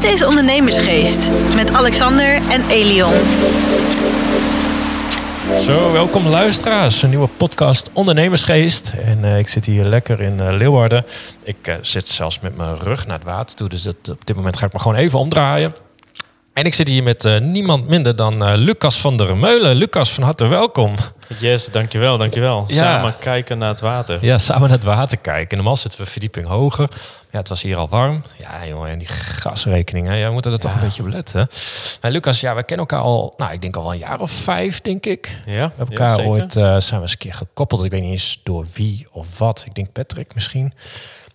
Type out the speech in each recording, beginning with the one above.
Dit is Ondernemersgeest met Alexander en Elion. Zo, welkom luisteraars. Een nieuwe podcast Ondernemersgeest. En eh, ik zit hier lekker in eh, Leeuwarden. Ik eh, zit zelfs met mijn rug naar het water toe. Dus op dit moment ga ik me gewoon even omdraaien. En ik zit hier met niemand minder dan Lucas van der Meulen. Lucas, van harte welkom. Yes, dankjewel, dankjewel. Ja. Samen kijken naar het water. Ja, samen naar het water kijken. Normaal zitten we verdieping hoger. Ja, het was hier al warm. Ja, jongen, en die gasrekeningen. Ja, we moeten er toch een beetje op letten. Maar Lucas, ja, we kennen elkaar al, nou, ik denk al wel een jaar of vijf, denk ik. Ja, We hebben elkaar ooit zijn we eens een keer gekoppeld. Ik weet niet eens door wie of wat. Ik denk Patrick misschien.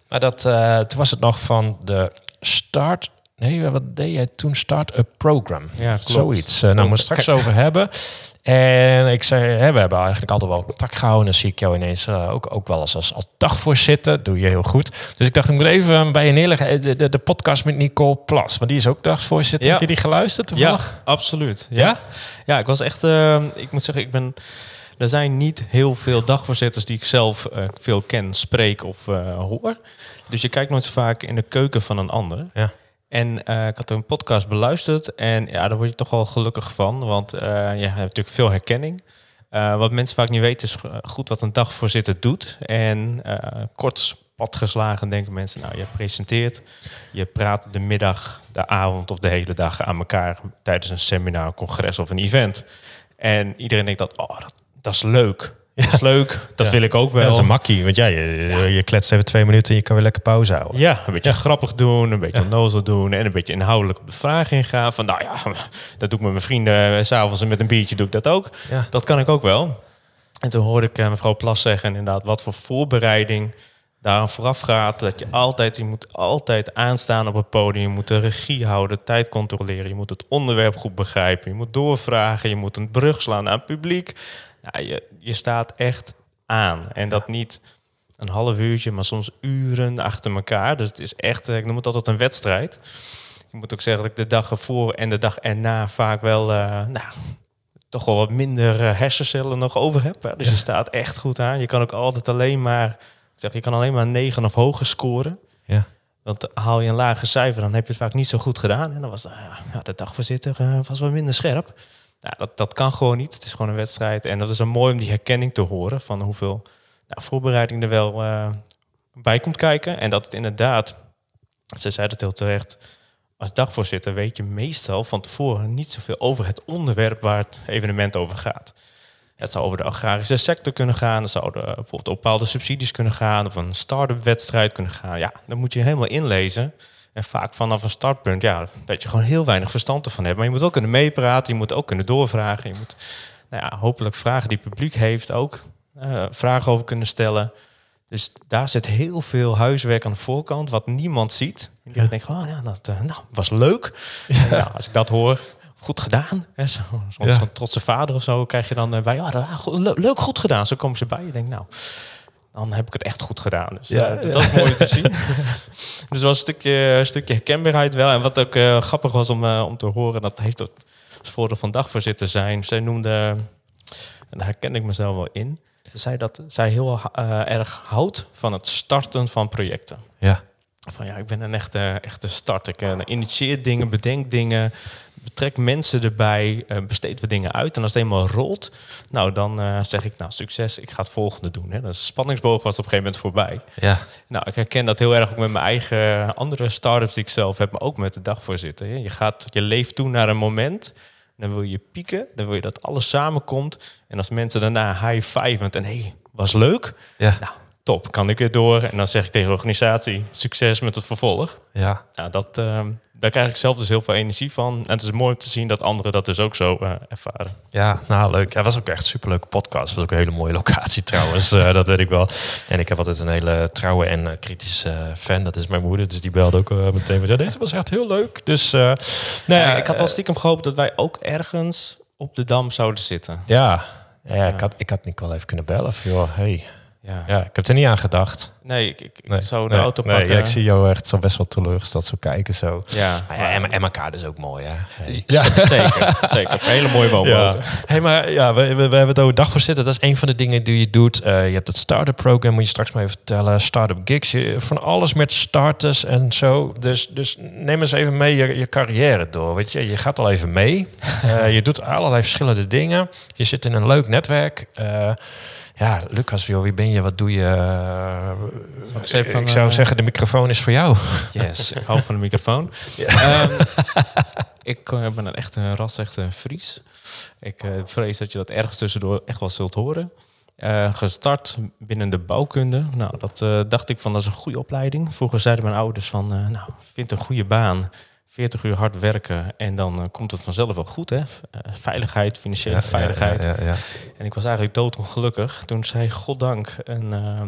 Maar dat, eh, toen was het nog van de start. Nee, wat deed jij toen? Start a program. Ja, klopt. Zoiets. Eh, nou, moeten we het straks over hebben. En ik zei, hè, we hebben eigenlijk altijd wel contact gehouden. En dan zie ik jou ineens eh, ook, ook wel eens als, als dagvoorzitter. Doe je heel goed. Dus ik dacht, ik moet even bij je neerleggen. Eh, De, de, de podcast met Nicole Plas. Want die is ook dagvoorzitter. Ja. Heb je die geluisterd Ja, absoluut. Ja? Ja, ja ik was echt... eh, ik moet zeggen, ik ben... Er zijn niet heel veel dagvoorzitters die ik zelf eh, veel ken, spreek of eh, hoor. Dus je kijkt nooit zo vaak in de keuken van een ander. Ja. En eh, ik had een podcast beluisterd en ja, daar word je toch wel gelukkig van. Want eh, je hebt natuurlijk veel herkenning. Eh, wat mensen vaak niet weten is goed wat een dagvoorzitter doet. En kort pad geslagen denken mensen, nou je presenteert, je praat de middag, de avond of de hele dag aan elkaar tijdens een seminar, congres of een event. En iedereen denkt dat, oh, dat, dat is leuk. Dat is leuk, dat wil ik ook wel. dat is een makkie. Want ja, je, je kletst even twee minuten en je kan weer lekker pauze houden. Ja, een beetje grappig doen, een beetje onnozel doen en een beetje inhoudelijk op de vraag ingaan. Van nou ja, dat doe ik met mijn vrienden. eh, S'avonds en met een biertje doe ik dat ook. Ja. Dat kan ik ook wel. En toen hoorde ik eh, mevrouw Plas zeggen inderdaad wat voor voorbereiding daaraan vooraf gaat. Dat je altijd, je moet altijd aanstaan op het podium. Je moet de regie houden, tijd controleren. Je moet het onderwerp goed begrijpen. Je moet doorvragen. Je moet een brug slaan naar het publiek. Nou, je, je staat echt aan. En dat niet een half uurtje, maar soms uren achter elkaar. Dus het is echt, eh, ik noem het altijd een wedstrijd. Ik moet ook zeggen dat ik de dag ervoor en de dag erna vaak wel, eh, nou, toch wel wat minder eh, hersencellen nog over heb. Hè. Dus je staat echt goed aan. Je kan ook altijd alleen maar, ik zeg, je kan alleen maar negen of hoger scoren. Ja. Want haal je een lage cijfer, dan heb je het vaak niet zo goed gedaan. En dan was eh, ja, de dagvoorzitter eh, was wel minder scherp. Nou, dat, dat kan gewoon niet. Het is gewoon een wedstrijd. En dat is dan mooi om die herkenning te horen van hoeveel nou, voorbereiding er wel eh, bij komt kijken. En dat het inderdaad, ze zei het heel terecht, als dagvoorzitter weet je meestal van tevoren niet zoveel over het onderwerp waar het evenement over gaat. Het zou over de agrarische sector kunnen gaan. Het zou bijvoorbeeld op bepaalde subsidies kunnen gaan. Of een start-up wedstrijd kunnen gaan. Ja, dan moet je helemaal inlezen. En vaak vanaf een startpunt, ja, dat je gewoon heel weinig verstand ervan hebt. Maar je moet ook kunnen meepraten. Je moet ook kunnen doorvragen. Je moet nou ja, hopelijk vragen die het publiek heeft ook. eh, vragen over kunnen stellen. Dus daar zit heel veel huiswerk aan de voorkant, wat niemand ziet. En die denkt, oh ja, dat eh, nou, was leuk. Ja, als ik dat hoor, goed gedaan. Hè, zo, zo'n Ja. zo'n trotse vader of zo krijg je dan eh, bij. Ja, leuk, goed gedaan. Zo komen ze bij. Je denkt, nou, dan heb ik het echt goed gedaan. Dus Ja, ja, dat is mooi te zien. dus wel een stukje, een stukje herkenbaarheid wel. En wat ook eh, grappig was om, eh, om te horen, dat heeft als voordeel van dagvoorzitter zijn. Zij noemde, en daar herken ik mezelf wel in. Ze zei dat zij heel eh, erg houdt van het starten van projecten. Ja. Van ja, ik ben een echte, echte start. Ik eh, initieer dingen, bedenk dingen, betrek mensen erbij, eh, besteed we dingen uit. En als het eenmaal rolt, nou dan eh, zeg ik, nou succes, ik ga het volgende doen. Hè. Dat spanningsboog was op een gegeven moment voorbij. Ja. Nou, ik herken dat heel erg ook met mijn eigen andere start-ups die ik zelf heb, maar ook met de dagvoorzitter. hè. Je gaat, je leeft toe naar een moment. Dan wil je pieken, dan wil je dat alles samenkomt. En als mensen daarna high-fivend en hey, was leuk. Ja. Nou, top, kan ik weer door. En dan zeg ik tegen de organisatie, succes met het vervolg. Ja. Nou, dat, ehm, daar krijg ik zelf dus heel veel energie van. En het is mooi om te zien dat anderen dat dus ook zo eh, ervaren. Ja, nou leuk. Ja, het was ook echt een superleuke podcast. Het was ook een hele mooie locatie trouwens, eh, dat weet ik wel. En ik heb altijd een hele trouwe en eh, kritische fan. Dat is mijn moeder, dus die belde ook meteen. van, Ja, deze was echt heel leuk. Dus, eh nou ja, ik had wel stiekem gehoopt dat wij ook ergens op de Dam zouden zitten. Ja, ja, ik, had, ik had Nicole even kunnen bellen. Van, joh, hey, Ja. Ja, ik heb er niet aan gedacht. Nee, ik, ik, Nee, zou de nee, auto nee, pakken. ja, ik zie jou echt zo best wel teleurgesteld zo kijken. Zo. Ja, Maar ja, en, en elkaar dus ook mooi, hè? Hey. ja. zeker. Zeker. Een hele mooie Ja. woonboot. Hey, maar ja, we, we, we hebben het over dagvoorzitter. Dat is een van de dingen die je doet. Eh, je hebt het startup program, moet je straks maar even vertellen. Startup gigs, je, van alles met starters en zo. Dus, dus neem eens even mee je, je carrière door. Weet je, je gaat al even mee. Eh, je doet allerlei verschillende dingen. Je zit in een leuk netwerk. Eh, ja, Lucas, joh, wie ben je? Wat doe je? ik even ik zou eh, zeggen, de microfoon is voor jou. Yes, ik hou van de microfoon. Ehm, ik eh, ben een echt een ras, echt een Fries. Ik eh, vrees dat je dat ergens tussendoor echt wel zult horen. Eh, gestart binnen de bouwkunde. Nou, dat eh, dacht ik van, dat is een goede opleiding. Vroeger zeiden mijn ouders van, eh, nou, vind een goede baan. 40 uur hard werken en dan eh, komt het vanzelf wel goed. Hè? Eh, veiligheid, financiële veiligheid. Ja, ja, ja. En ik was eigenlijk doodongelukkig. Toen zei goddank een, eh,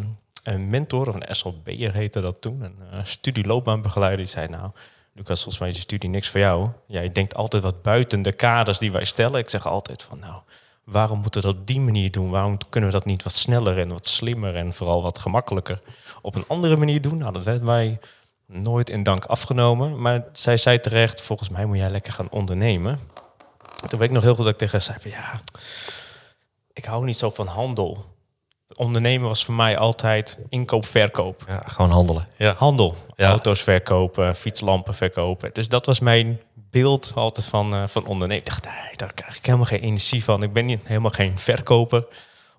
een mentor, of een SLB'er heette dat toen, een studieloopbaanbegeleider, die zei nou, Lucas, volgens mij is je studie niks voor jou. Jij denkt altijd wat buiten de kaders die wij stellen. Ik zeg altijd van nou, waarom moeten we dat op die manier doen? Waarom kunnen we dat niet wat sneller en wat slimmer en vooral wat gemakkelijker op een andere manier doen? Nou, dat werd mij nooit in dank afgenomen. Maar zij zei terecht, volgens mij moet jij lekker gaan ondernemen. Toen weet ik nog heel goed dat ik tegen haar zei van ja, ik hou niet zo van handel. Ondernemen was voor mij altijd inkoop, verkoop. Ja, gewoon handelen. Ja. Handel. Ja. Auto's verkopen, fietslampen verkopen. Dus dat was mijn beeld altijd van, eh, van ondernemen. Ik dacht, nee, daar krijg ik helemaal geen energie van. Ik ben niet, helemaal geen verkoper.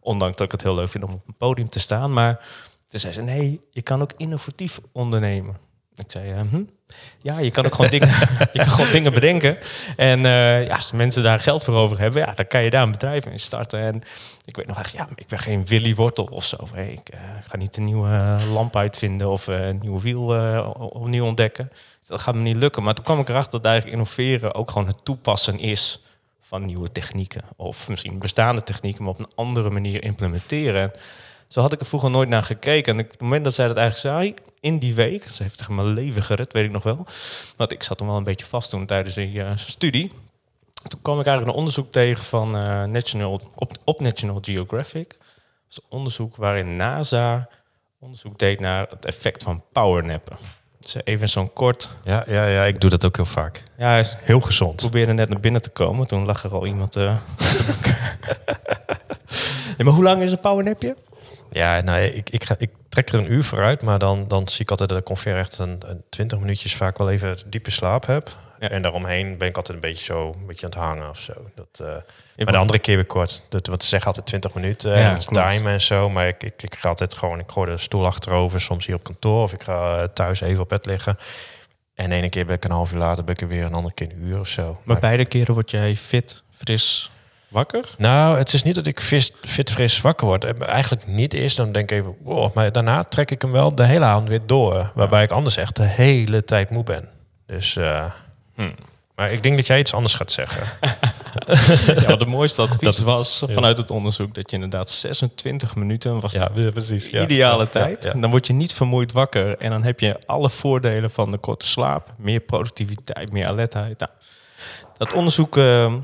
Ondanks dat ik het heel leuk vind om op een podium te staan. Maar toen zei ze, nee, je kan ook innovatief ondernemen. Ik zei, eh, hm? ja, je kan ook gewoon dingen, je kan gewoon dingen bedenken. En eh, ja, als mensen daar geld voor over hebben, ja, dan kan je daar een bedrijf in starten. En ik weet nog echt, ja, ik ben geen Willy Wortel of zo. Ik eh, ga niet een nieuwe lamp uitvinden of een nieuwe wiel opnieuw ontdekken. Dat gaat me niet lukken. Maar toen kwam ik erachter dat eigenlijk innoveren ook gewoon het toepassen is van nieuwe technieken. Of misschien bestaande technieken, maar op een andere manier implementeren. En zo had ik er vroeger nooit naar gekeken. En op het moment dat zij dat eigenlijk zei, in die week, ze heeft tegen mijn leven gered, weet ik nog wel. Want ik zat toen wel een beetje vast toen tijdens die uh, studie. Toen kwam ik eigenlijk een onderzoek tegen van uh, National, op, op National Geographic. Dat is een onderzoek waarin NASA onderzoek deed naar het effect van powernappen. Dus even zo'n kort... Ja, ja, ja, ik doe dat ook heel vaak. Ja, hij is Heel gezond. probeerde net naar binnen te komen. Toen lag er al iemand... Uh... ja, maar hoe lang is een powernapje? Ja, nou, ik, ik, ga, ik trek er een uur vooruit, maar dan, dan zie ik altijd dat ik ongeveer echt een, een 20 minuutjes vaak wel even diepe slaap heb. Ja. En daaromheen ben ik altijd een beetje zo een beetje aan het hangen of zo. Dat, uh, maar de andere keer weer kort. Dat, want ze zeggen altijd 20 minuten ja, en time en zo. Maar ik, ik, ik ga altijd gewoon, ik gooi de stoel achterover, soms hier op kantoor of ik ga thuis even op bed liggen. En de ene keer ben ik een half uur later ben ik er weer een andere keer een uur of zo. Maar, maar beide keren word jij fit, fris, wakker? Nou, het is niet dat ik fit, fit fris wakker word. Eigenlijk niet eerst, dan denk ik even, wow, maar daarna trek ik hem wel de hele avond weer door. Waarbij ja. ik anders echt de hele tijd moe ben. Dus, uh, hm. maar ik denk dat jij iets anders gaat zeggen. ja, het mooiste advies dat was vanuit het onderzoek dat je inderdaad 26 minuten was ja, precies, de ideale ja, tijd. Ja, dan word je niet vermoeid wakker en dan heb je alle voordelen van de korte slaap, meer productiviteit, meer alertheid. Nou, dat onderzoek uh,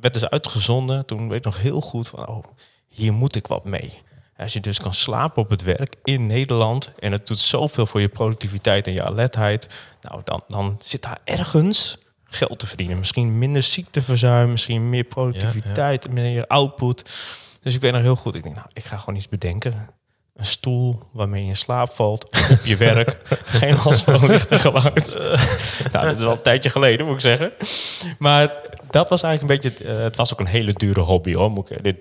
werd dus uitgezonden. Toen weet ik nog heel goed van, oh, hier moet ik wat mee. Als je dus kan slapen op het werk in Nederland en het doet zoveel voor je productiviteit en je alertheid, nou dan, dan zit daar ergens geld te verdienen. Misschien minder ziekteverzuim, misschien meer productiviteit, ja, ja. meer output. Dus ik ben er heel goed. Ik denk, nou, ik ga gewoon iets bedenken. Een stoel waarmee je in slaap valt op je werk. Geen last van lichte geluid. nou, dat is wel een tijdje geleden, moet ik zeggen. Maar dat was eigenlijk een beetje... Uh, het was ook een hele dure hobby, hoor. Moet ik, dit,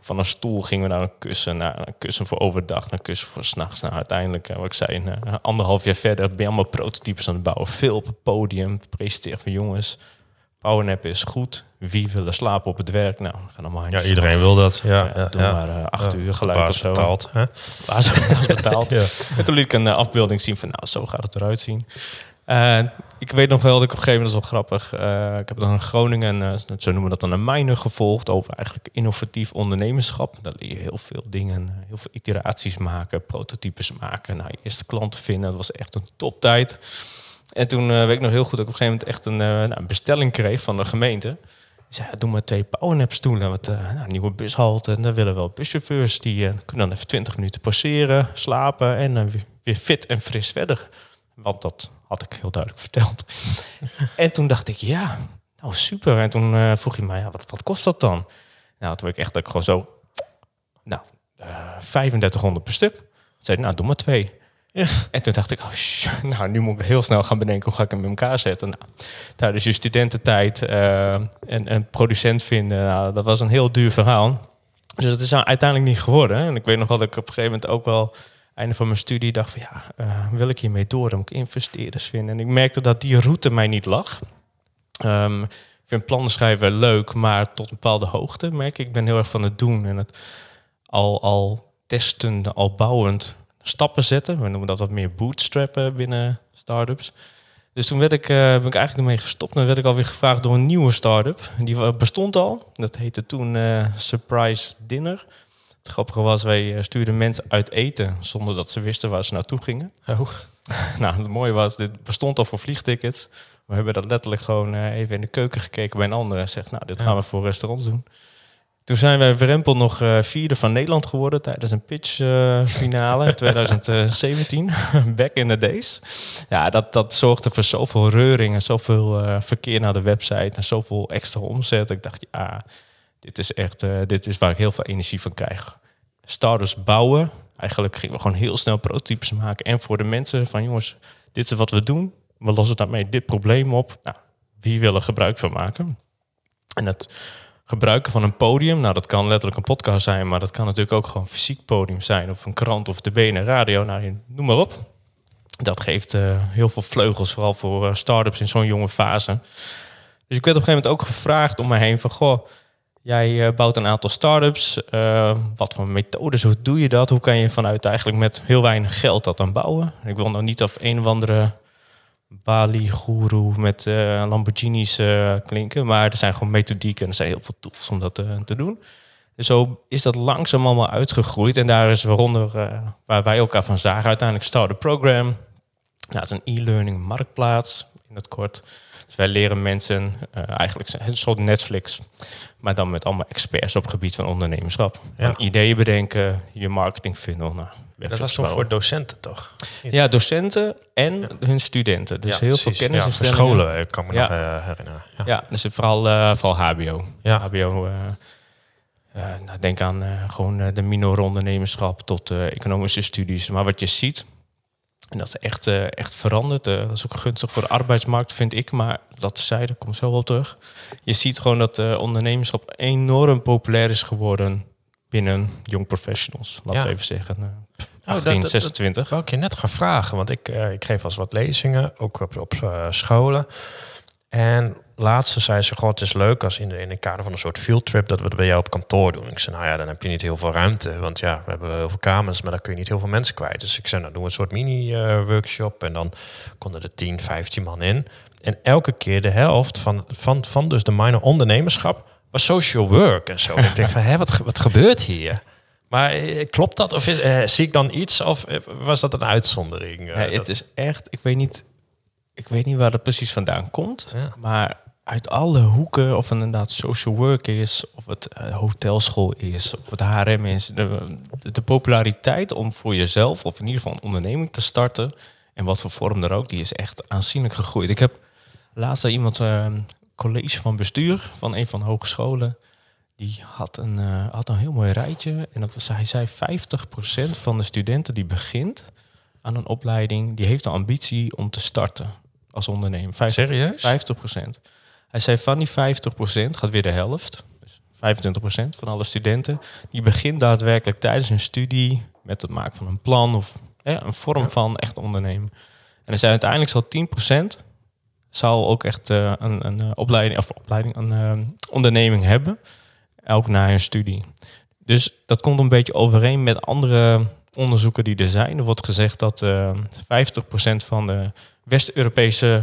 van een stoel gingen we naar een kussen, naar een kussen voor overdag, naar een kussen voor s'nachts. Nou, uiteindelijk, wat ik zei, uh, anderhalf jaar verder ben je allemaal prototypes aan het bouwen. Veel op het podium, te presenteren van jongens. Powernap is goed. Wie willen slapen op het werk? Nou, gaan allemaal Ja, iedereen wil dat. Ja, ja, doe ja. maar uh, acht uur gelijk of zo. betaald. Hè? Baas betaald. ja. En toen liet ik een uh, afbeelding zien van, nou, zo gaat het eruit zien. Uh, ik weet nog wel dat ik op een gegeven moment, dat is wel grappig, uh, ik heb dan in Groningen, uh, zo noemen we dat dan een minor gevolgd, over eigenlijk innovatief ondernemerschap. Daar leer je heel veel dingen, heel veel iteraties maken, prototypes maken, nou, eerste klanten vinden. Dat was echt een toptijd. En toen uh, weet ik nog heel goed dat ik op een gegeven moment echt een, nou, een bestelling kreeg van de gemeente. zei, ja, doe maar twee powernap stoelen. Wat, uh, nou, nieuwe bushalte. En dan willen wel buschauffeurs. Die uh, kunnen dan even 20 minuten passeren, slapen en dan weer, weer fit en fris verder. Want dat had ik heel duidelijk verteld. en toen dacht ik, ja, nou super. En toen vroeg hij mij, ja, wat, wat kost dat dan? Nou, toen ik echt dat ik gewoon zo, nou, uh, 3500 per stuk. Zei, nou, doe maar twee. Ja. En toen dacht ik, oh, nou, nu moet ik heel snel gaan bedenken hoe ga ik hem in elkaar zetten. Nou, tijdens je studententijd uh, een, een producent vinden, nou, dat was een heel duur verhaal. Dus dat is nou uiteindelijk niet geworden. En ik weet nog dat ik op een gegeven moment ook wel einde van mijn studie dacht van ja, uh, wil ik hiermee door? Dan moet ik investeerders vinden. En ik merkte dat die route mij niet lag. Um, ik vind plannen schrijven leuk, maar tot een bepaalde hoogte merk ik. Ik ben heel erg van het doen en het al, al testen, al bouwend stappen zetten. We noemen dat wat meer bootstrappen binnen startups. Dus toen werd ik, uh, ben ik eigenlijk ermee gestopt. Dan werd ik alweer gevraagd door een nieuwe start-up. Die bestond al. Dat heette toen uh, Surprise Dinner. Het grappige was, wij stuurden mensen uit eten zonder dat ze wisten waar ze naartoe gingen. Oh. nou, het mooie was, dit bestond al voor vliegtickets. We hebben dat letterlijk gewoon uh, even in de keuken gekeken bij een andere en zegt, nou, dit gaan we voor restaurants doen. Toen zijn we Werempel nog uh, vierde van Nederland geworden tijdens een pitch uh, finale in 2017. Back in the days. Ja, dat, dat zorgde voor zoveel reuring en zoveel uh, verkeer naar de website en zoveel extra omzet. Ik dacht, ja, dit is echt, dit is waar ik heel veel energie van krijg. Startups bouwen. Eigenlijk gingen we gewoon heel snel prototypes maken. En voor de mensen van, jongens, dit is wat we doen. We lossen daarmee dit probleem op. Nou, wie wil er gebruik van maken? En het gebruiken van een podium. Nou, dat kan letterlijk een podcast zijn, maar dat kan natuurlijk ook gewoon fysiek podium zijn. Of een krant of de benen, radio, nou, noem maar op. Dat geeft uh, heel veel vleugels, vooral voor uh, start-ups in zo'n jonge fase. Dus ik werd op een gegeven moment ook gevraagd om me heen van... Goh, jij uh, bouwt een aantal start-ups. wat voor methodes, hoe doe je dat? Hoe kan je vanuit eigenlijk met heel weinig geld dat dan bouwen? Ik wil nou niet of een of andere Bali Guru met uh, Lamborghinis uh, klinken. Maar er zijn gewoon methodieken en er zijn heel veel tools om dat uh, te doen. Dus zo is dat langzaam allemaal uitgegroeid. En daar is waaronder, waar wij elkaar van zagen, uiteindelijk Start Program. Nou, het is een e-learning marktplaats, in het kort. Dus wij leren mensen eigenlijk een soort Netflix. Maar dan met allemaal experts op het gebied van ondernemerschap. Ja. Ideeën bedenken, je marketing funnel. Nou, dat was toch voor docenten, toch? Iets. Ja, docenten en ja. hun studenten. Dus ja, heel precies. veel kennis. Ja, scholen, ik kan me nog uh, herinneren. Ja, dus vooral, uh, vooral HBO. Ja. HBO, uh, nou, denk aan gewoon de minor ondernemerschap tot economische studies. Maar wat je ziet, en dat is echt, echt veranderd. dat is ook gunstig voor de arbeidsmarkt, vind ik. Maar dat zei, daar kom zo wel terug. Je ziet gewoon dat ondernemerschap enorm populair is geworden binnen young professionals, laten we even zeggen. 18, dat, 26. Dat, wou ik je net gaan vragen, want ik, ik geef als wat lezingen, ook op, op uh, scholen. En laatste zei ze, god, het is leuk als in de, in de kader van een soort fieldtrip dat we het bij jou op kantoor doen. Ik zei, nou ja, dan heb je niet heel veel ruimte, want ja, we hebben heel veel kamers, maar daar kun je niet heel veel mensen kwijt. Dus ik zei, nou doen we een soort mini-workshop uh, en dan konden er 10, 15 man in. En elke keer de helft van, van, van dus de minor ondernemerschap was social work en zo. ik denk van, hé, wat, wat gebeurt hier? Maar klopt dat? Of is, uh, zie ik dan iets? Of was dat een uitzondering? Uh, ja, het dat... is echt, ik weet niet, ik weet niet waar dat precies vandaan komt. Ja. Maar uit alle hoeken, of het inderdaad social work is, of het uh, hotelschool is, of het HRM is, de, de, populariteit om voor jezelf, of in ieder geval een onderneming te starten, en wat voor vorm er ook, die is echt aanzienlijk gegroeid. Ik heb laatst iemand, een college van bestuur van een van de hogescholen, die had een, uh, had een heel mooi rijtje. En dat was, hij zei 50% van de studenten die begint aan een opleiding, die heeft de ambitie om te starten als ondernemer. 50, Serieus? 50%. Hij zei van die 50% gaat weer de helft. Dus 25% van alle studenten. Die begint daadwerkelijk tijdens hun studie met het maken van een plan of een vorm ja. van echt ondernemen. En hij zei uiteindelijk zal 10% zal ook echt uh, een, een opleiding of opleiding, een uh, onderneming hebben ook na hun studie. Dus dat komt een beetje overeen met andere onderzoeken die er zijn. Er wordt gezegd dat uh, 50% van de West-Europese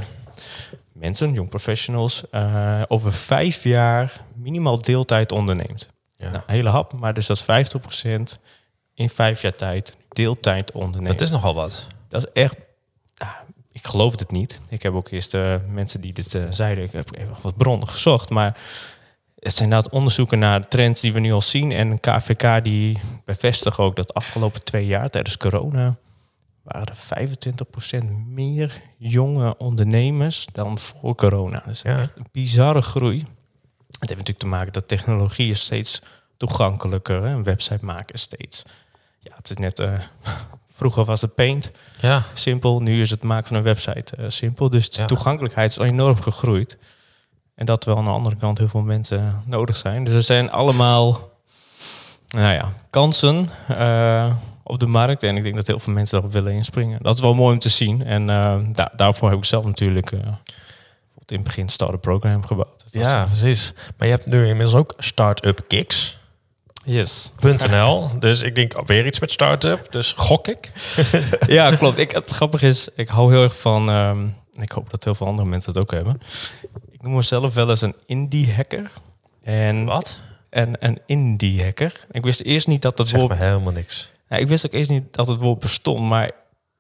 mensen, jong professionals, uh, over vijf jaar minimaal deeltijd onderneemt. Ja. Nou, hele hap, maar dus dat 50% in vijf jaar tijd deeltijd onderneemt. Dat is nogal wat. Dat is echt. Ik geloof het niet. Ik heb ook eerst uh, mensen die dit uh, zeiden. Ik heb even wat bronnen gezocht, maar Het zijn inderdaad onderzoeken naar trends die we nu al zien. En KVK die bevestigt ook dat de afgelopen twee jaar tijdens corona waren er 25% meer jonge ondernemers dan voor corona. Dus Ja. echt een bizarre groei. Het heeft natuurlijk te maken dat technologie is steeds toegankelijker. Hè? Een website maken is steeds. Ja, het is net. eh, vroeger was het Paint Ja, simpel. Nu is het maken van een website eh, simpel. Dus de Ja. toegankelijkheid is enorm gegroeid. En dat wel aan de andere kant heel veel mensen nodig zijn. Dus er zijn allemaal nou ja, kansen eh, op de markt. En ik denk dat heel veel mensen daarop willen inspringen. Dat is wel mooi om te zien. En eh, da- daarvoor heb ik zelf natuurlijk eh, in het begin Startup Program gebouwd. Dat ja, precies. Maar je hebt nu inmiddels ook Startup Kicks. yes. .nl. Dus ik denk weer iets met start-up. Dus gok ik. ja, klopt. Ik, het grappige is, ik hou heel erg van... ehm, ik hoop dat heel veel andere mensen het ook hebben. Ik noem mezelf wel eens een indie-hacker. En Wat? En een indie-hacker. Ik wist eerst niet dat dat Zeg woord... me helemaal niks. Ja, ik wist ook eerst niet dat het woord bestond, maar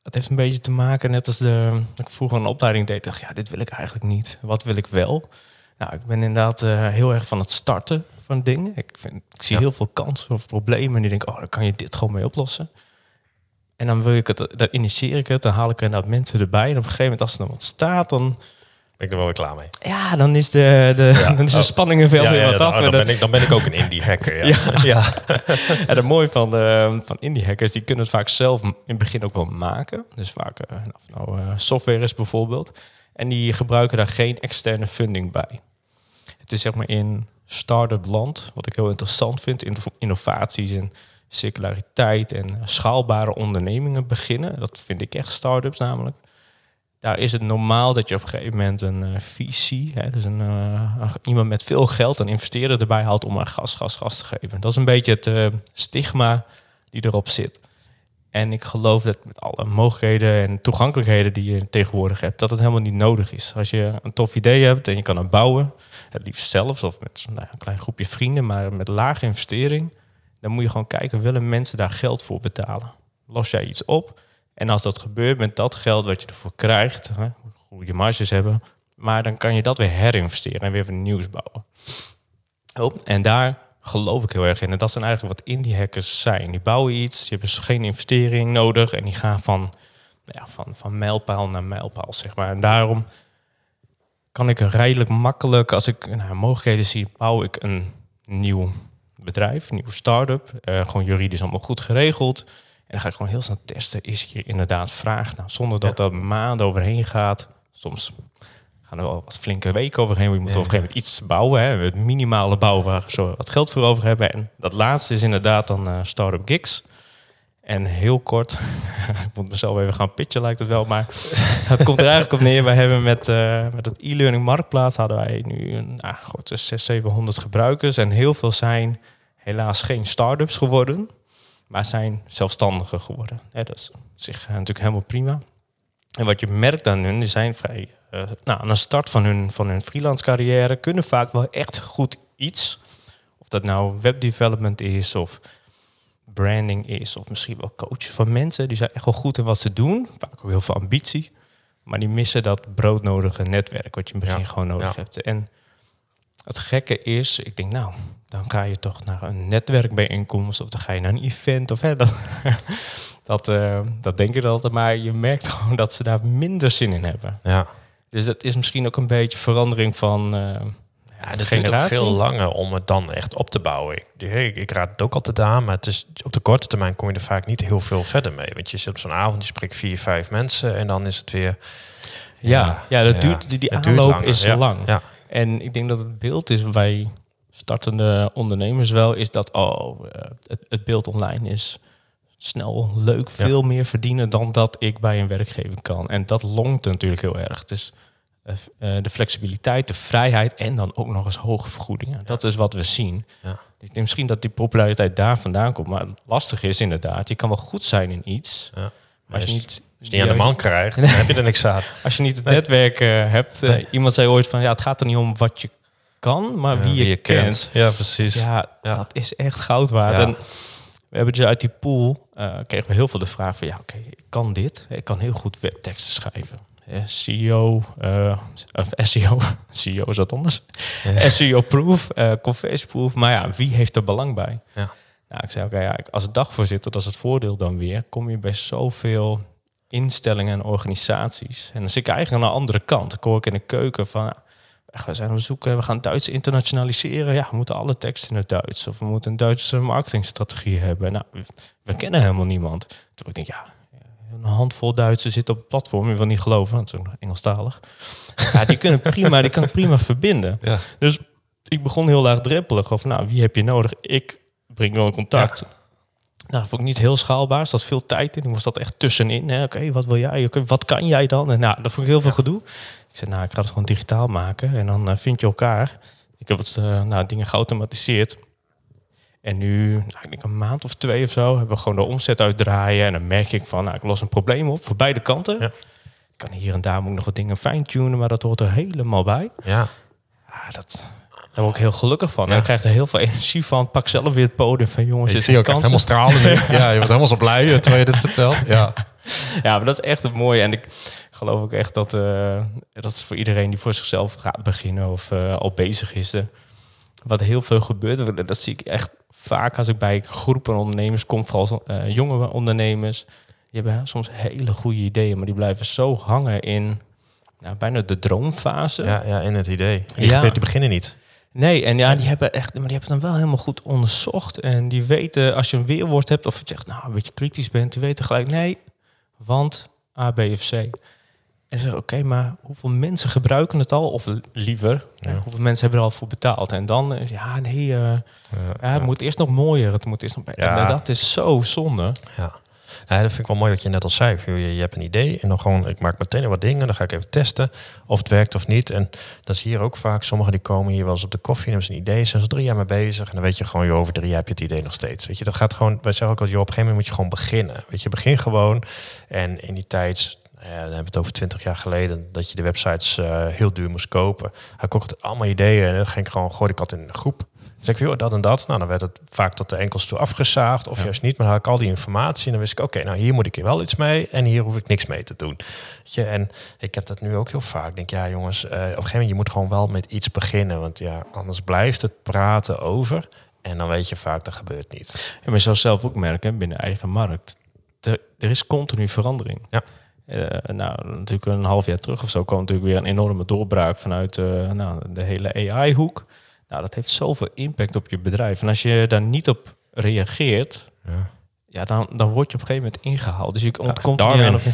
het heeft een beetje te maken, net als de, ik vroeger een opleiding deed, dacht ja, dit wil ik eigenlijk niet. Wat wil ik wel? Nou, ik ben inderdaad eh, heel erg van het starten van dingen. Ik, vind, ik zie Ja. heel veel kansen of problemen en die denk, oh, dan kan je dit gewoon mee oplossen. En dan wil ik het, dan initieer ik het, dan haal ik er inderdaad mensen erbij. En op een gegeven moment, als er dan wat staat, dan, Ben ik er wel weer klaar mee. ja, dan is de, de, Ja. dan is de Oh. spanning veel ja, wat dan, af. oh, En dan, ben ik, dan ben ik ook een indie hacker. Ja. Ja. En het mooie van, de, van indie hackers, die kunnen het vaak zelf in het begin ook wel maken. Dus vaak, eh, of nou, eh, software is bijvoorbeeld. En die gebruiken daar geen externe funding bij. Het is zeg maar in start-up land, wat ik heel interessant vind, in innovaties en circulariteit en schaalbare ondernemingen beginnen. Dat vind ik echt start-ups namelijk. Daar is het normaal dat je op een gegeven moment een eh, VC, hè, dus een, eh, iemand met veel geld, een investeerder erbij haalt om maar gas, gas, gas te geven. Dat is een beetje het eh, stigma die erop zit. En ik geloof dat met alle mogelijkheden en toegankelijkheden die je tegenwoordig hebt, dat het helemaal niet nodig is. Als je een tof idee hebt en je kan het bouwen, het liefst zelfs of met nou, een klein groepje vrienden, maar met lage investering, dan moet je gewoon kijken, willen mensen daar geld voor betalen? Los jij iets op? En als dat gebeurt met dat geld wat je ervoor krijgt, hè, goede marges hebben, maar dan kan je dat weer herinvesteren en weer van nieuws bouwen. Oh, en daar geloof ik heel erg in. En dat zijn eigenlijk wat indie hackers zijn. Die bouwen iets, die hebben dus geen investering nodig en die gaan van, nou ja, van, van mijlpaal naar mijlpaal, zeg maar. En daarom kan ik redelijk makkelijk, als ik nou, mogelijkheden zie, bouw ik een nieuw bedrijf, een nieuwe start-up. Eh, gewoon juridisch allemaal goed geregeld. En dan ga ik gewoon heel snel testen, is hier inderdaad vraag? Nou, zonder dat er maanden overheen gaat. Soms gaan er wel wat flinke weken overheen. Je moet Ja, op een gegeven moment iets bouwen. Hè. Het minimale bouwen waar we zo wat geld voor over hebben. En dat laatste is inderdaad dan eh start-up gigs. En heel kort, ik moet mezelf even gaan pitchen lijkt het wel, maar het komt er eigenlijk op neer. Wij hebben met, eh, met het e-learning marktplaats hadden wij nu een nou, goed, 600, 700 gebruikers. En heel veel zijn helaas geen start-ups geworden, maar zijn zelfstandigen geworden. Hè, dat is zich eh, natuurlijk helemaal prima. En wat je merkt aan hun, die zijn vrij eh, nou, aan de start van hun, van hun freelance carrière, kunnen vaak wel echt goed iets. Of dat nou webdevelopment is of branding is, of misschien wel coachen van mensen. Die zijn echt wel goed in wat ze doen. Vaak ook heel veel ambitie. Maar die missen dat broodnodige netwerk, wat je in het begin Ja, gewoon nodig ja. hebt. En het gekke is, ik denk, nou, dan ga je toch naar een netwerkbijeenkomst of dan ga je naar een event of hè, dat, dat, eh, dat denk ik altijd. Maar je merkt gewoon dat ze daar minder zin in hebben. Ja. Dus dat is misschien ook een beetje verandering van eh Ja, dat duurt ook veel langer om het dan echt op te bouwen. Ik, ik, raad het ook altijd aan, maar het is, op de korte termijn kom je er vaak niet heel veel verder mee. Want je zit op zo'n avond, je spreekt vier, vijf mensen en dan is het weer... Ja, ja, dat ja, duurt, die, die duurt aanloop langer, is ja. lang. Ja, En ik denk dat het beeld is bij startende ondernemers wel, is dat oh, eh, het, het beeld online is snel, leuk, Ja. veel meer verdienen dan dat ik bij een werkgever kan. En dat longt natuurlijk heel erg. Dus eh, eh, de flexibiliteit, de vrijheid en dan ook nog eens hoge vergoedingen. Dat is wat we zien. Ja. Ik denk misschien dat die populariteit daar vandaan komt. Maar het lastige is inderdaad, je kan wel goed zijn in iets. Ja. Maar als je niet, als je niet aan de man krijgt, dan heb je er niks aan. als je niet het netwerk eh, hebt. eh, Nee. iemand zei ooit van ja, het gaat er niet om wat je kan, maar Ja, wie je, kent. Ja, precies. Ja, Ja. dat is echt goud waard. Ja. En we hebben dus uit die pool eh, kregen we heel veel de vraag van ja, oké, ik kan dit. Ik kan heel goed webteksten schrijven. eh, CEO, eh, of SEO, CEO is wat anders. SEO-proof, eh conversie-proof. Maar ja, wie heeft er belang bij? Ja. Nou, ik zei, oké, ja, als dagvoorzitter, dat is het voordeel dan weer, kom je bij zoveel instellingen en organisaties. En dan zit ik eigenlijk aan de andere kant. Ik hoor ik in de keuken van, we zijn op zoek, eh, we gaan Duits internationaliseren. Ja, we moeten alle teksten in het Duits. Of we moeten een Duitse marketingstrategie hebben. Nou, we, kennen helemaal niemand. Toen ik denk, ja, een handvol Duitsers zitten op het platform. Je wil niet geloven, want het is Engelstalig. Ja, die kunnen prima, die kan ik prima verbinden. Ja. Dus ik begon heel laagdrempelig over, nou, wie heb je nodig? Ik breng wel in contact. Nou, dat vond ik niet heel schaalbaar. Er zat veel tijd in. Ik moest dat echt tussenin. Oké, wat wil jij? Wat kan jij dan? En nou, dat vond ik heel veel gedoe. Ik zei, nou, ik ga het gewoon digitaal maken. En dan eh, vind je elkaar. Ik heb het, eh, nou, dingen geautomatiseerd. En nu, nou, ik denk een maand of twee of zo, hebben we gewoon de omzet uitdraaien. En dan merk ik van, nou, ik los een probleem op voor beide kanten. Ja. Ik kan hier en daar moet ik nog wat dingen fine-tunen, maar dat hoort er helemaal bij. Ja. Ja, dat, daar word ik heel gelukkig van. Ja. En ik krijg er heel veel energie van. Pak zelf weer het podium van jongens. Ik dit zie je zijn ook echt helemaal stralen nu. Ja, je wordt helemaal zo blij eh, terwijl je dit vertelt. Ja. Ja, maar dat is echt het mooie. En ik geloof ook echt dat eh, dat is voor iedereen die voor zichzelf gaat beginnen of eh, al bezig is. Wat heel veel gebeurt, dat zie ik echt vaak als ik bij groepen ondernemers kom, vooral eh, jonge ondernemers. Die hebben soms hele goede ideeën, maar die blijven zo hangen in nou, bijna de droomfase. Ja, ja, in het idee. Die, Ja. die beginnen niet. Nee, en ja, die hebben echt, maar die hebben het dan wel helemaal goed onderzocht. En die weten, als je een weerwoord hebt of je zegt, nou, een beetje kritisch bent, die weten gelijk, nee, want A, B of C. En ze zeggen, oké, maar hoeveel mensen gebruiken het al? Of li- liever, Ja. hoeveel mensen hebben er al voor betaald? En dan, ja, nee, eh, ja, het moet eerst nog mooier. Het moet eerst nog... En dat is zo zonde. Ja. Nou, dat vind ik wel mooi wat je net al zei. Je, je hebt een idee en dan gewoon, ik maak meteen wat dingen. Dan ga ik even testen of het werkt of niet. En dat is hier ook vaak. Sommigen die komen hier wel eens op de koffie en hebben ze een idee. Zijn ze drie jaar mee bezig. En dan weet je gewoon, joh, over drie jaar heb je het idee nog steeds. Weet je, dat gaat gewoon, wij zeggen ook al, joh, op een gegeven moment moet je gewoon beginnen. Weet je, begin gewoon. En in die tijd, ja, dan hebben het over twintig jaar geleden, dat je de websites eh, heel duur moest kopen. Had ook altijd allemaal ideeën en dan ging ik gewoon, gooide ik altijd in een groep. Dus ik, joh, dat en dat. Nou, dan werd het vaak tot de enkels toe afgezaagd. Of Ja. juist niet. Maar dan had ik al die informatie. En dan wist ik, oké, nou hier moet ik hier wel iets mee. En hier hoef ik niks mee te doen. Je, en ik heb dat nu ook heel vaak. Ik denk, ja jongens, eh, op een gegeven moment, je moet gewoon wel met iets beginnen. Want ja, anders blijft het praten over. En dan weet je vaak, dat gebeurt niet. En maar je zou zelf ook merken, binnen eigen markt, er, er is continu verandering. Ja. Eh, nou, natuurlijk een half jaar terug of zo kwam natuurlijk weer een enorme doorbraak vanuit eh, nou, de hele AI-hoek. Nou, dat heeft zoveel impact op je bedrijf. En als je daar niet op reageert, Ja. ja, dan, dan word je op een gegeven moment ingehaald. Dus je ontkomt Darwin. niet aan. of-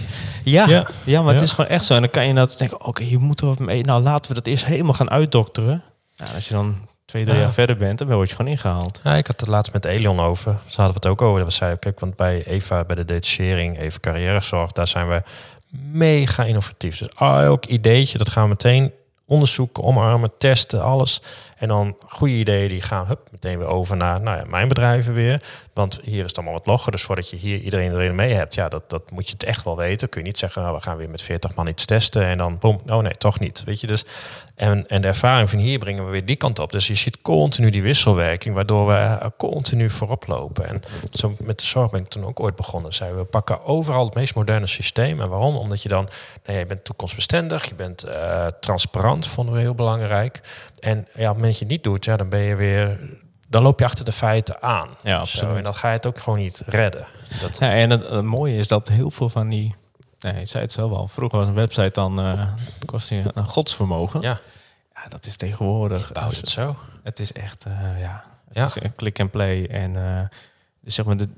Ja, ja. Ja. maar het Ja. is gewoon echt zo. En dan kan je dat denken, oké, je moet er wat mee. Nou, laten we dat eerst helemaal gaan uitdokteren. Nou, als je dan twee, drie Ja. jaar verder bent, dan word je gewoon ingehaald. Ja, ik had het laatst met Elion over. Ze hadden we het ook over. Dat we zeiden, kijk, want bij Eva, bij de detachering, even carrièrezorg, daar zijn we mega innovatief. Dus elk ideetje, dat gaan we meteen onderzoeken, omarmen, testen, alles. En dan goede ideeën, die gaan hup, meteen weer over naar nou ja, mijn bedrijven weer. Want hier is het allemaal wat logger. Dus voordat je hier iedereen erin mee hebt, ja, dat, dat moet je het echt wel weten. Kun je niet zeggen, nou, we gaan weer met 40 man iets testen. En dan, boom, oh nee, toch niet. Weet je, dus... En, en de ervaring van hier brengen we weer die kant op. Dus je ziet continu die wisselwerking, waardoor we eh, continu voorop lopen. En zo met de zorg ben ik toen ook ooit begonnen. Zeiden we pakken overal het meest moderne systeem. En waarom? Omdat je dan, nou ja, je bent toekomstbestendig, je bent eh, transparant, vonden we heel belangrijk. En ja, op het moment dat je het niet doet, ja, dan ben je weer, dan loop je achter de feiten aan. Ja, Zo, absoluut. en dan ga je het ook gewoon niet redden. Dat, Ja, en het, het mooie is dat heel veel van die... Nee, je zei het zelf al. Vroeger was een website dan... eh kostte je een godsvermogen. ja, Ja, dat is tegenwoordig... bouwt het zo. Het is echt... eh, ja, het Ja. is een click and play. En eh, dus zeg maar... De,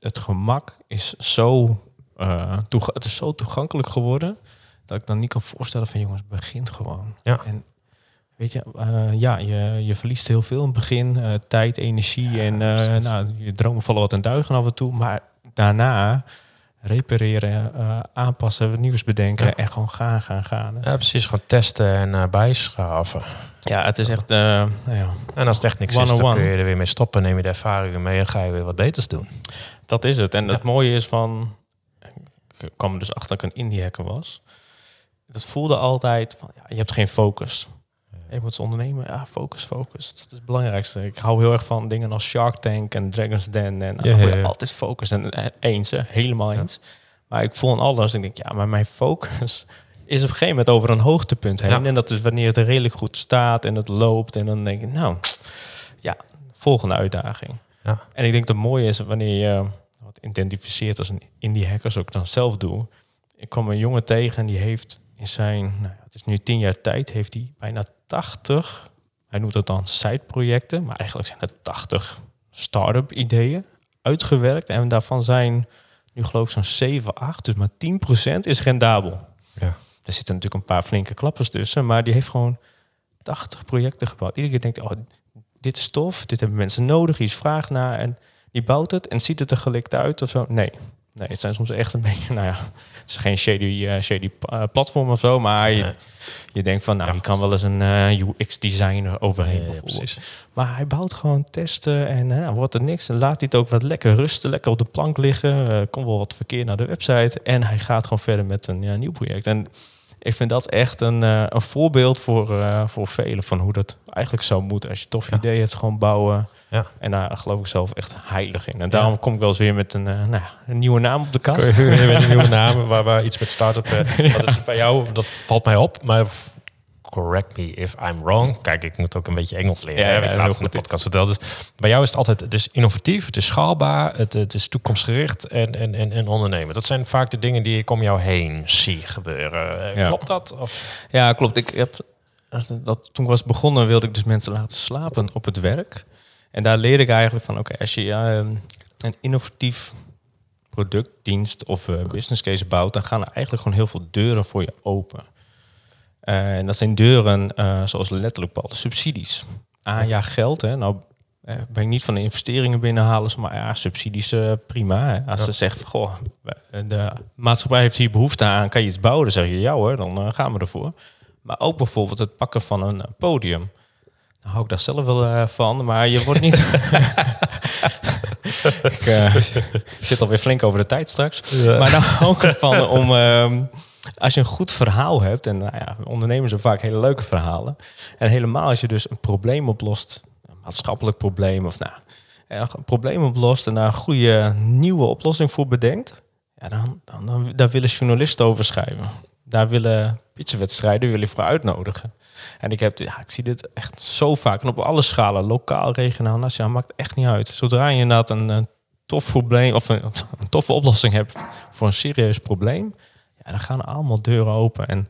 het gemak is zo... eh, het is zo toegankelijk geworden... dat ik dan niet kan voorstellen van... jongens, begin gewoon. Ja. En weet je, eh, ja, je, je verliest heel veel in het begin. eh, tijd, energie en eh, nou, je dromen vallen wat in duigen af en toe. Maar daarna repareren, aanpassen, wat nieuws bedenken Ja. en gewoon gaan, gaan, gaan. Ja, precies. Gewoon testen en bijschaven. Ja, het is echt, ja, En als het echt niks is, dan 101. kun je er weer mee stoppen. Neem je de ervaringen mee en ga je weer wat beters doen. dat is het. En het mooie is van, ik kwam er dus achter dat ik een indie hacker was. Dat voelde altijd van, ja, je hebt geen focus. Je moet als ondernemer, ja, focus, focus. Dat is het belangrijkste. Ik hou heel erg van dingen als Shark Tank en Dragon's Den. En Ja, nou, ja, ja. altijd focus. En eh, eens, hè, helemaal eens. Maar ik voel aan alles. Ik denk, ja, maar mijn focus is op een gegeven moment over een hoogtepunt heen. En dat is wanneer het redelijk goed staat en het loopt. En dan denk ik, nou, ja, volgende uitdaging. Ja. En ik denk dat het mooie is wanneer je wat identificeert als een indie hacker, zoals ik dan zelf doe. Ik kwam een jongen tegen en die heeft in zijn, nou, is nu tien jaar tijd, heeft hij bijna 80, hij noemt het dan side-projecten, maar eigenlijk zijn het 80 start-up ideeën uitgewerkt. En daarvan zijn nu geloof ik zo'n 7, 8, dus maar 10% is rendabel. Ja. Er zitten natuurlijk een paar flinke klappers tussen, maar die heeft gewoon 80 projecten gebouwd. Iedere keer denkt, oh, dit is tof, dit hebben mensen nodig, hier is vraag naar. En die bouwt het en ziet het er gelikt uit of zo. Nee, nee het zijn soms echt een beetje, nou ja, het is geen shady, eh, shady eh, platform of zo, maar je, Nee. je denkt van, nou, Ja. je kan wel eens een eh, UX-designer overheen bijvoorbeeld. Maar hij bouwt gewoon testen en eh, wordt er niks. En laat het ook wat lekker rusten, lekker op de plank liggen. Komt wel wat verkeer naar de website. En hij gaat gewoon verder met een ja, nieuw project. En ik vind dat echt een, een voorbeeld voor, voor velen van hoe dat eigenlijk zou moeten. Als je tof idee hebt, gewoon bouwen. Ja. En daar geloof ik zelf echt heilig in. En daarom kom ik wel eens weer met een, eh, nou, een nieuwe naam op de kast. Kun je met een nieuwe namen waar, waar iets met start-up... het bij jou, dat valt mij op, maar... Correct me if I'm wrong. Kijk, ik moet ook een beetje Engels leren. Ja, hè, ja, heb ik laatst in de podcast verteld. Dus bij jou is het altijd, het is innovatief, het is schaalbaar, het, het is toekomstgericht en, en, en, en ondernemen. Dat zijn vaak de dingen die ik om jou heen zie gebeuren. Eh, Ja. Klopt dat? Of? Ja, klopt. Ik heb, dat, toen ik was begonnen wilde ik dus mensen laten slapen op het werk. En daar leerde ik eigenlijk van, oké, als je ehm, een innovatief product, dienst of eh, business case bouwt, dan gaan er eigenlijk gewoon heel veel deuren voor je open. Eh, en dat zijn deuren eh, zoals letterlijk bepaalde subsidies. A, ja, geld. Hè. Nou ben ik niet van de investeringen binnenhalen, maar ja, subsidies prima. Hè. Als Ja. ze zegt, goh, de maatschappij heeft hier behoefte aan, kan je iets bouwen? Dan zeg je, ja hoor, dan gaan we ervoor. Maar ook bijvoorbeeld het pakken van een podium. Hou ik daar zelf wel eh, van, maar je wordt niet... ik eh, zit alweer flink over de tijd straks. Maar dan hou ik ervan om... ehm, als je een goed verhaal hebt, en nou ja, ondernemers hebben vaak hele leuke verhalen. En helemaal als je dus een probleem oplost, een maatschappelijk probleem of nou, eh, een probleem oplost en daar een goede nieuwe oplossing voor bedenkt, ja, dan, dan, dan daar willen journalisten over schrijven. Daar willen pitchwedstrijden willen voor uitnodigen. En ik, heb, ja, ik zie dit echt zo vaak. En op alle schalen, lokaal, regionaal, nationaal, maakt echt niet uit. Zodra je inderdaad een, een tof probleem of een, een toffe oplossing hebt voor een serieus probleem, ja, dan gaan allemaal deuren open. En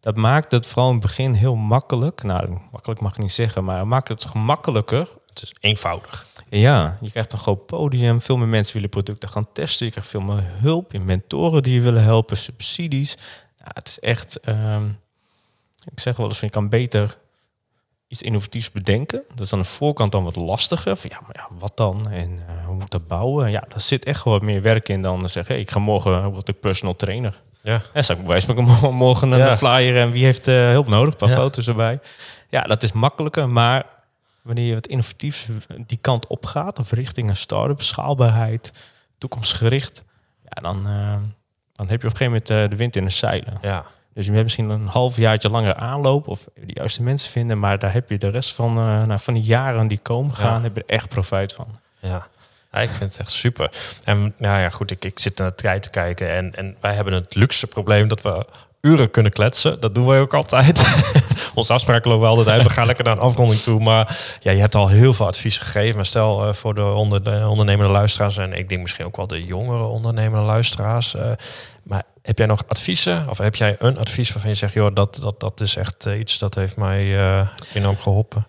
dat maakt het vooral in het begin heel makkelijk. Nou, makkelijk mag ik niet zeggen, maar het maakt het gemakkelijker Het is eenvoudig. ja, je krijgt een groot podium. Veel meer mensen willen producten gaan testen. Je krijgt veel meer hulp. Je mentoren die je willen helpen. Subsidies. Ja, het is echt... ehm, ik zeg wel eens, je kan beter iets innovatiefs bedenken. Dat is aan de voorkant dan wat lastiger. Van, ja, maar ja, wat dan? En eh, hoe moet dat bouwen? Ja, daar zit echt wel wat meer werk in dan zeggen... Hey, ik ga morgen word ik personal trainer. Ja. Ja, zou ik spreken morgen een Ja. flyer en wie heeft eh, hulp nodig? Een paar Ja. foto's erbij. Ja, dat is makkelijker, maar wanneer je wat innovatiefs die kant op gaat, of richting een start-up, schaalbaarheid, toekomstgericht, ja, dan, eh, dan heb je op een gegeven moment eh, de wind in de zeilen. Ja. Dus je hebt misschien een half jaartje langer aanloop of de juiste mensen vinden, maar daar heb je de rest van, eh nou, van die jaren die komen gaan, Ja. heb je er echt profijt van. Ja. Ja, ik vind het echt super. En ja, ja goed, ik, ik zit naar de trein te kijken. En, en wij hebben het luxe probleem dat we uren kunnen kletsen. Dat doen wij ook altijd. Onze afspraken lopen altijd uit. We gaan lekker naar een afronding toe. Maar ja, je hebt al heel veel advies gegeven. Maar stel eh, voor de, onder, de ondernemende luisteraars... en ik denk misschien ook wel de jongere ondernemende luisteraars... eh, maar heb jij nog adviezen? Of heb jij een advies waarvan je zegt... joh, dat, dat, dat is echt eh, iets dat heeft mij enorm geholpen?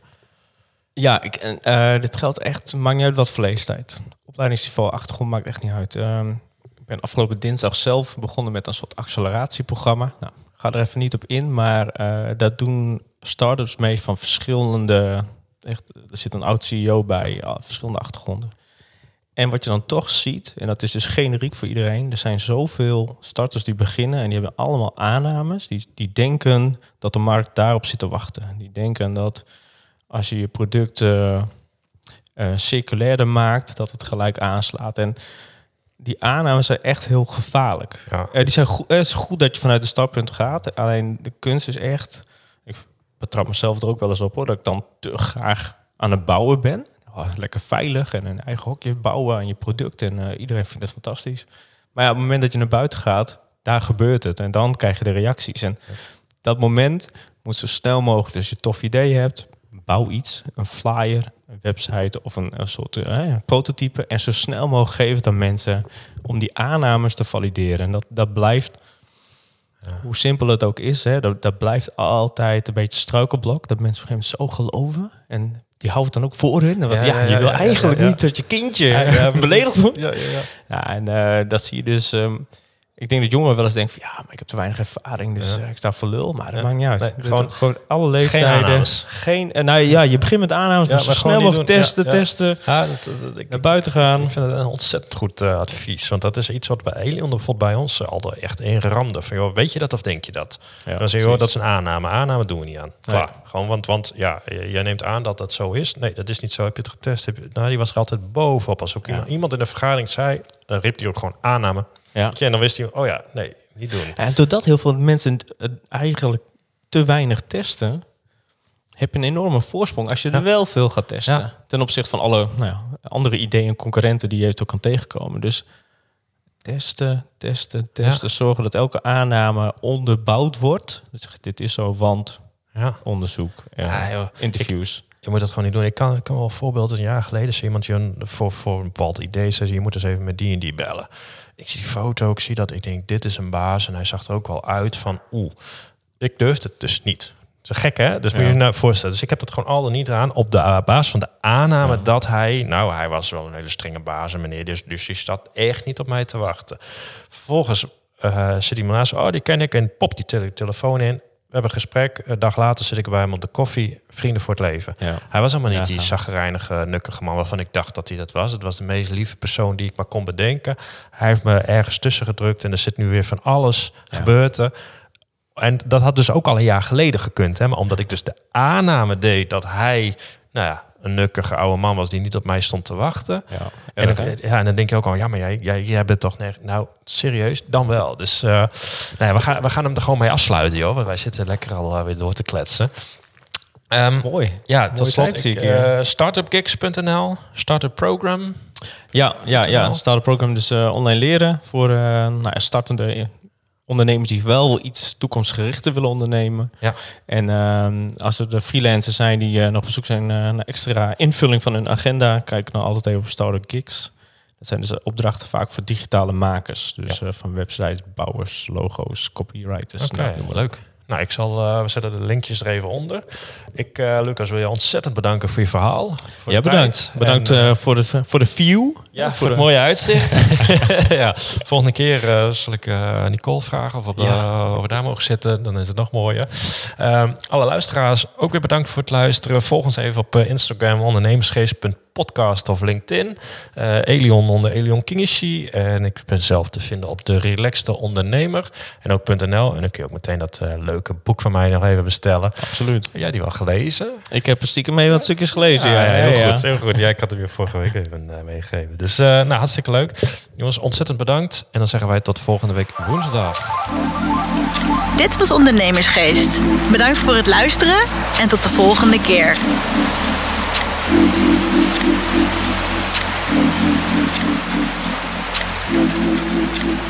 Ja, ik, dit geldt echt, maakt niet uit wat voor leeftijd. Opleidingsniveau, achtergrond maakt echt niet uit. Ehm, ben afgelopen dinsdag zelf begonnen met een soort acceleratieprogramma. Nou, ga er even niet op in, maar eh dat doen start-ups mee van verschillende... Echt, er zit een oud CEO bij, ja, verschillende achtergronden. En wat je dan toch ziet, en dat is dus generiek voor iedereen, er zijn zoveel starters die beginnen en die hebben allemaal aannames. Die, die denken dat de markt daarop zit te wachten. Die denken dat als je je product eh, eh, circulairder maakt, dat het gelijk aanslaat. En die aannames zijn echt heel gevaarlijk. Ja. Eh, die zijn goed, het is goed dat je vanuit de startpunt gaat. Alleen de kunst is echt, ik betrap mezelf er ook wel eens op hoor, dat ik dan te graag aan het bouwen ben. Oh, lekker veilig en een eigen hokje bouwen aan je product en eh, iedereen vindt het fantastisch. Maar ja, op het moment dat je naar buiten gaat, daar gebeurt het. En dan krijg je de reacties. En dat moment moet zo snel mogelijk. Dus je tof idee hebt, bouw iets, een flyer, website of een, een soort eh, prototype. En zo snel mogelijk geven het aan mensen om die aannames te valideren. En dat, dat blijft, hoe simpel het ook is, hè, dat, dat blijft altijd een beetje struikelblok. Dat mensen op een gegeven moment zo geloven. En die houden het dan ook voor hun. Want Ja, ja, ja, je wil eigenlijk niet dat je kindje precies. beledigd wordt. Ja, ja, ja. Ja, en eh, dat zie je dus. ehm, ik denk dat jongeren wel eens denken van ja, maar ik heb te weinig ervaring, dus Ja. eh, ik sta voor lul. Maar dat Ja. maakt niet uit. Nee, gewoon, gewoon alle leeftijden. aannames. Geen, eh, nou ja, je begint met aannames, maar snel mogelijk testen, testen. Ja, dat, dat- ik, Naar buiten gaan. Ik vind het een ontzettend goed eh, advies. Want dat is iets wat bij Elion bijvoorbeeld bij ons altijd echt inramde. Van, joh, weet je dat of denk je dat? Dan zeg je, joh, precies. dat is een aanname. Aanname doen we niet aan. Klaar. Gewoon, want, want ja, jij neemt aan dat dat zo is. Nee, dat is niet zo. Heb je het getest? Heb je, nou, die was er altijd bovenop. Als ook iemand in de vergadering zei, dan riep hij ook gewoon aanname. Ja. En dan wist hij, oh ja, nee, niet doen. En doordat heel veel mensen het eigenlijk te weinig testen, heb je een enorme voorsprong als je er wel veel gaat testen. Ja. Ten opzichte van alle nou ja, andere ideeën en concurrenten die je eventueel kan tegenkomen. Dus testen, testen, testen. Zorgen dat elke aanname onderbouwd wordt. Dus zeg, dit is zo, want Ja. onderzoek, interviews. Je moet dat gewoon niet doen. Ik kan, ik kan wel een voorbeeld. Een jaar geleden zei iemand je voor, voor een bepaald idee zei, je moet eens even met die en die bellen. Ik zie die foto, ik zie dat, ik denk, dit is een baas. En hij zag er ook wel uit van, oeh, ik durfde het dus niet. Dat is gek, hè? Dus moet je Ja. je nou voorstellen. Dus ik heb dat gewoon al dan niet aan op de uh, basis van de aanname Ja. dat hij, nou, hij was wel een hele strenge baas, en meneer, dus, dus die staat echt niet op mij te wachten. Vervolgens eh, zit iemand naast, oh, die ken ik, en pop die tele- telefoon in. We hebben een gesprek. Een dag later zit ik bij hem op de koffie. Vrienden voor het leven. Ja. Hij was helemaal niet Ja, die zagrijnige, nukkige man waarvan ik dacht dat hij dat was. Het was de meest lieve persoon die ik maar kon bedenken. Hij heeft me ergens tussen gedrukt en er zit nu weer van alles Ja. gebeurd. er. En dat had dus ook al een jaar geleden gekund. Hè? Maar omdat ik dus de aanname deed dat hij nou ja, een nukkige oude man was die niet op mij stond te wachten. Ja. En, dan, ja, en dan denk je ook al, ja, maar jij, jij, jij bent toch nergens... Nou, serieus, dan wel. Dus eh, nou ja, we, gaan, we gaan hem er gewoon mee afsluiten, joh. Want wij zitten lekker al eh, weer door te kletsen. Ehm, Mooi. ja, tot slot, hier. eh, startupgigs.nl, startup program. Ja, ja, ja. Startup program dus online leren voor nou, startende ondernemers die wel iets toekomstgerichter willen ondernemen. Ja. En ehm, als er de freelancers zijn die eh, nog op zoek zijn naar extra invulling van hun agenda, kijk dan altijd even op Startup Gigs. Dat zijn dus opdrachten vaak voor digitale makers. Dus eh, van websites, bouwers, logo's, copywriters. Oké, nou, leuk. Nou, ik zal, eh, we zetten de linkjes er even onder. Ik, eh, Lucas, wil je ontzettend bedanken voor je verhaal. Voor Ja, bedankt. Bedankt eh, voor, de, voor de view. Ja, voor voor het de- mooie uitzicht. ja, volgende keer zal ik Nicole vragen of we, Ja. of we daar mogen zitten. Dan is het nog mooier. Ehm, alle luisteraars, ook weer bedankt voor het luisteren. Volg ons even op Instagram, ondernemersgeest.podcast of LinkedIn. Eh, Elion onder Elion Kingishi. En ik ben zelf te vinden op de Relaxte Ondernemer. En ook .nl. En dan kun je ook meteen dat eh, leuke boek van mij nog even bestellen. Absoluut. Jij die wel gelezen? Ik heb er stiekem mee wat stukjes gelezen. Ja, Ja, heel ja, ja. goed. Heel goed. Ja, ik had hem weer vorige week even eh, meegegeven. Dus eh, nou, hartstikke leuk. Jongens, ontzettend bedankt. En dan zeggen wij tot volgende week woensdag. Dit was Ondernemersgeest. Bedankt voor het luisteren en tot de volgende keer. Thank you.